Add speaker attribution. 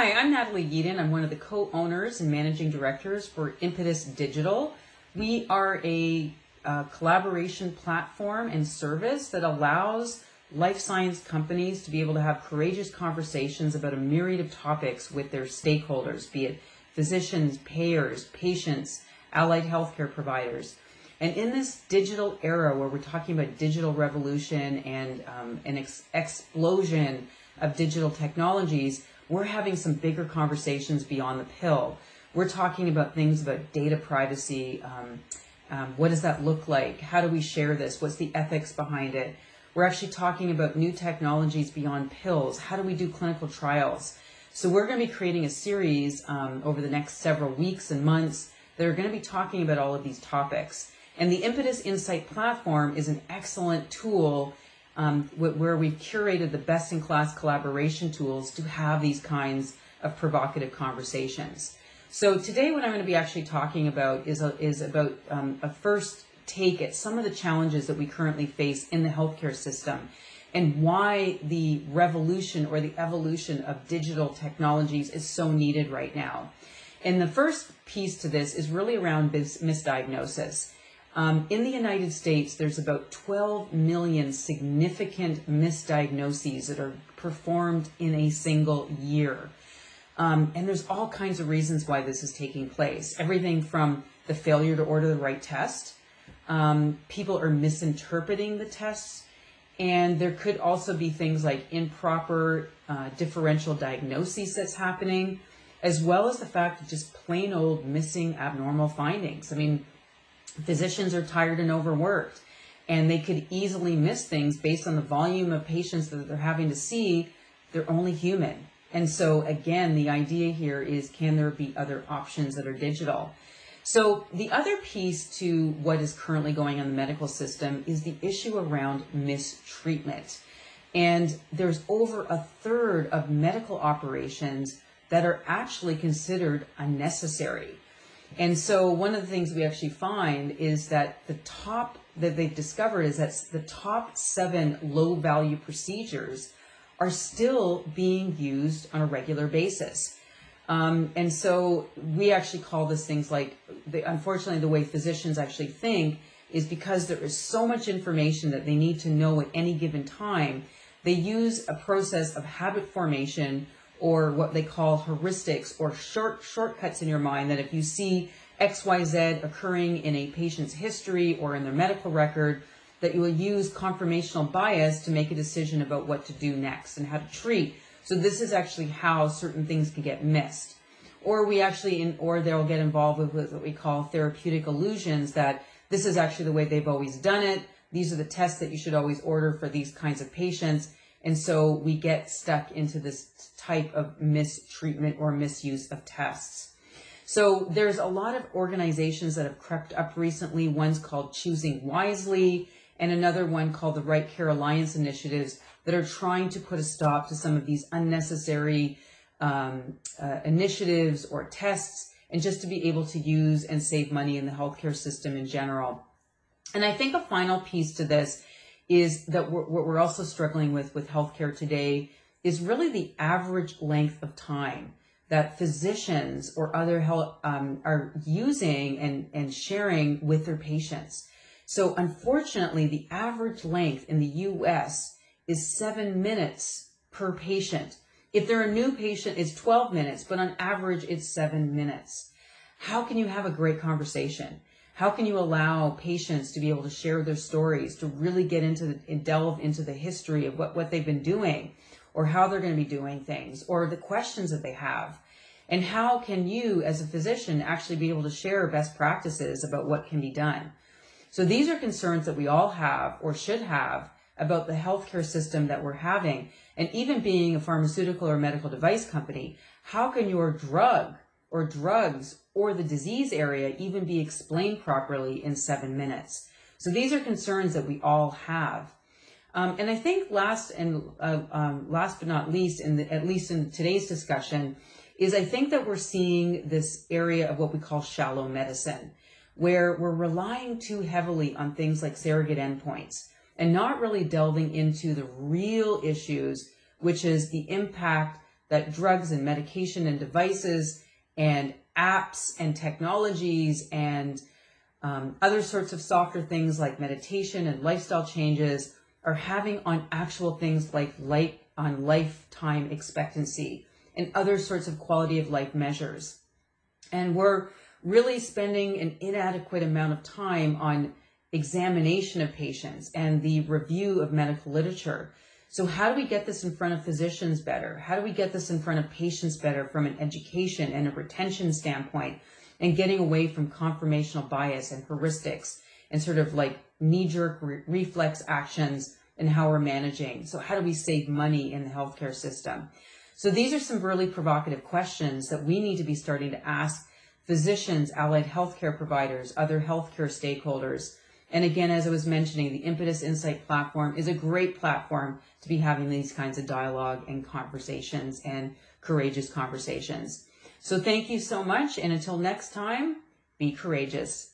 Speaker 1: Hi, I'm Natalie Yeadon. I'm one of the co-owners and managing directors for Impetus Digital. We are a, a collaboration platform and service that allows life science companies to be able to have courageous conversations about a myriad of topics with their stakeholders, be it physicians, payers, patients, allied healthcare providers. And in this digital era where we're talking about digital revolution and um, an ex- explosion of digital technologies, we're having some bigger conversations beyond the pill. We're talking about things about data privacy. Um, um, what does that look like? How do we share this? What's the ethics behind it? We're actually talking about new technologies beyond pills. How do we do clinical trials? So we're going to be creating a series um, over the next several weeks and months that are going to be talking about all of these topics. And the Impetus Insight platform is an excellent tool um, where we've curated the best in class collaboration tools to have these kinds of provocative conversations. So today, what I'm going to be actually talking about is a, is about um, a first take at some of the challenges that we currently face in the healthcare system and why the revolution or the evolution of digital technologies is so needed right now. And the first piece to this is really around misdiagnosis. Um, in the United States, there's about 12 million significant misdiagnoses that are performed in a single year. Um, and there's all kinds of reasons why this is taking place. Everything from the failure to order the right test um, people are misinterpreting the tests. And there could also be things like improper uh, differential diagnoses that's happening, as well as the fact of just plain old missing abnormal findings. I mean, physicians are tired and overworked, and they could easily miss things based on the volume of patients that they're having to see. They're only human. And so, again, the idea here is can there be other options that are digital? So the other piece to what is currently going on in the medical system is the issue around mistreatment. And there's over a third of medical operations that are actually considered unnecessary. And so one of the things we actually find is that the top that they've discovered is that the top seven low value procedures are still being used on a regular basis. Um, and so we actually call this things like, the, unfortunately, the way physicians actually think is because there is so much information that they need to know at any given time, they use a process of habit formation or what they call heuristics or short shortcuts in your mind that if you see XYZ occurring in a patient's history or in their medical record, that you will use confirmational bias to make a decision about what to do next and how to treat so this is actually how certain things can get missed. Or we actually, in, or they'll get involved with, with what we call therapeutic illusions that this is actually the way they've always done it. These are the tests that you should always order for these kinds of patients. And so we get stuck into this type of mistreatment or misuse of tests. So there's a lot of organizations that have crept up recently. One's called Choosing Wisely and another one called the Right Care Alliance Initiatives that are trying to put a stop to some of these unnecessary um, uh, initiatives or tests and just to be able to use and save money in the healthcare system in general. And I think a final piece to this is that what we're also struggling with with healthcare today is really the average length of time that physicians or other health um, are using and, and sharing with their patients. So unfortunately, the average length in the US is seven minutes per patient. If they're a new patient, it's 12 minutes, but on average, it's seven minutes. How can you have a great conversation? How can you allow patients to be able to share their stories, to really get into and delve into the history of what, what they've been doing or how they're going to be doing things or the questions that they have? And how can you as a physician actually be able to share best practices about what can be done? So these are concerns that we all have or should have about the healthcare system that we're having. And even being a pharmaceutical or medical device company, how can your drug or drugs or the disease area even be explained properly in seven minutes? So these are concerns that we all have. Um, and I think last and uh, um, last but not least, in the, at least in today's discussion, is I think that we're seeing this area of what we call shallow medicine, where we're relying too heavily on things like surrogate endpoints and not really delving into the real issues, which is the impact that drugs and medication and devices and apps and technologies and um, other sorts of softer things like meditation and lifestyle changes are having on actual things like light on lifetime expectancy and other sorts of quality of life measures. And we're really spending an inadequate amount of time on examination of patients and the review of medical literature. So how do we get this in front of physicians better? How do we get this in front of patients better from an education and a retention standpoint and getting away from confirmational bias and heuristics and sort of like knee-jerk re- reflex actions and how we're managing. So how do we save money in the healthcare system? So these are some really provocative questions that we need to be starting to ask physicians, allied healthcare providers, other healthcare stakeholders. And again, as I was mentioning, the Impetus Insight platform is a great platform to be having these kinds of dialogue and conversations and courageous conversations. So thank you so much. And until next time, be courageous.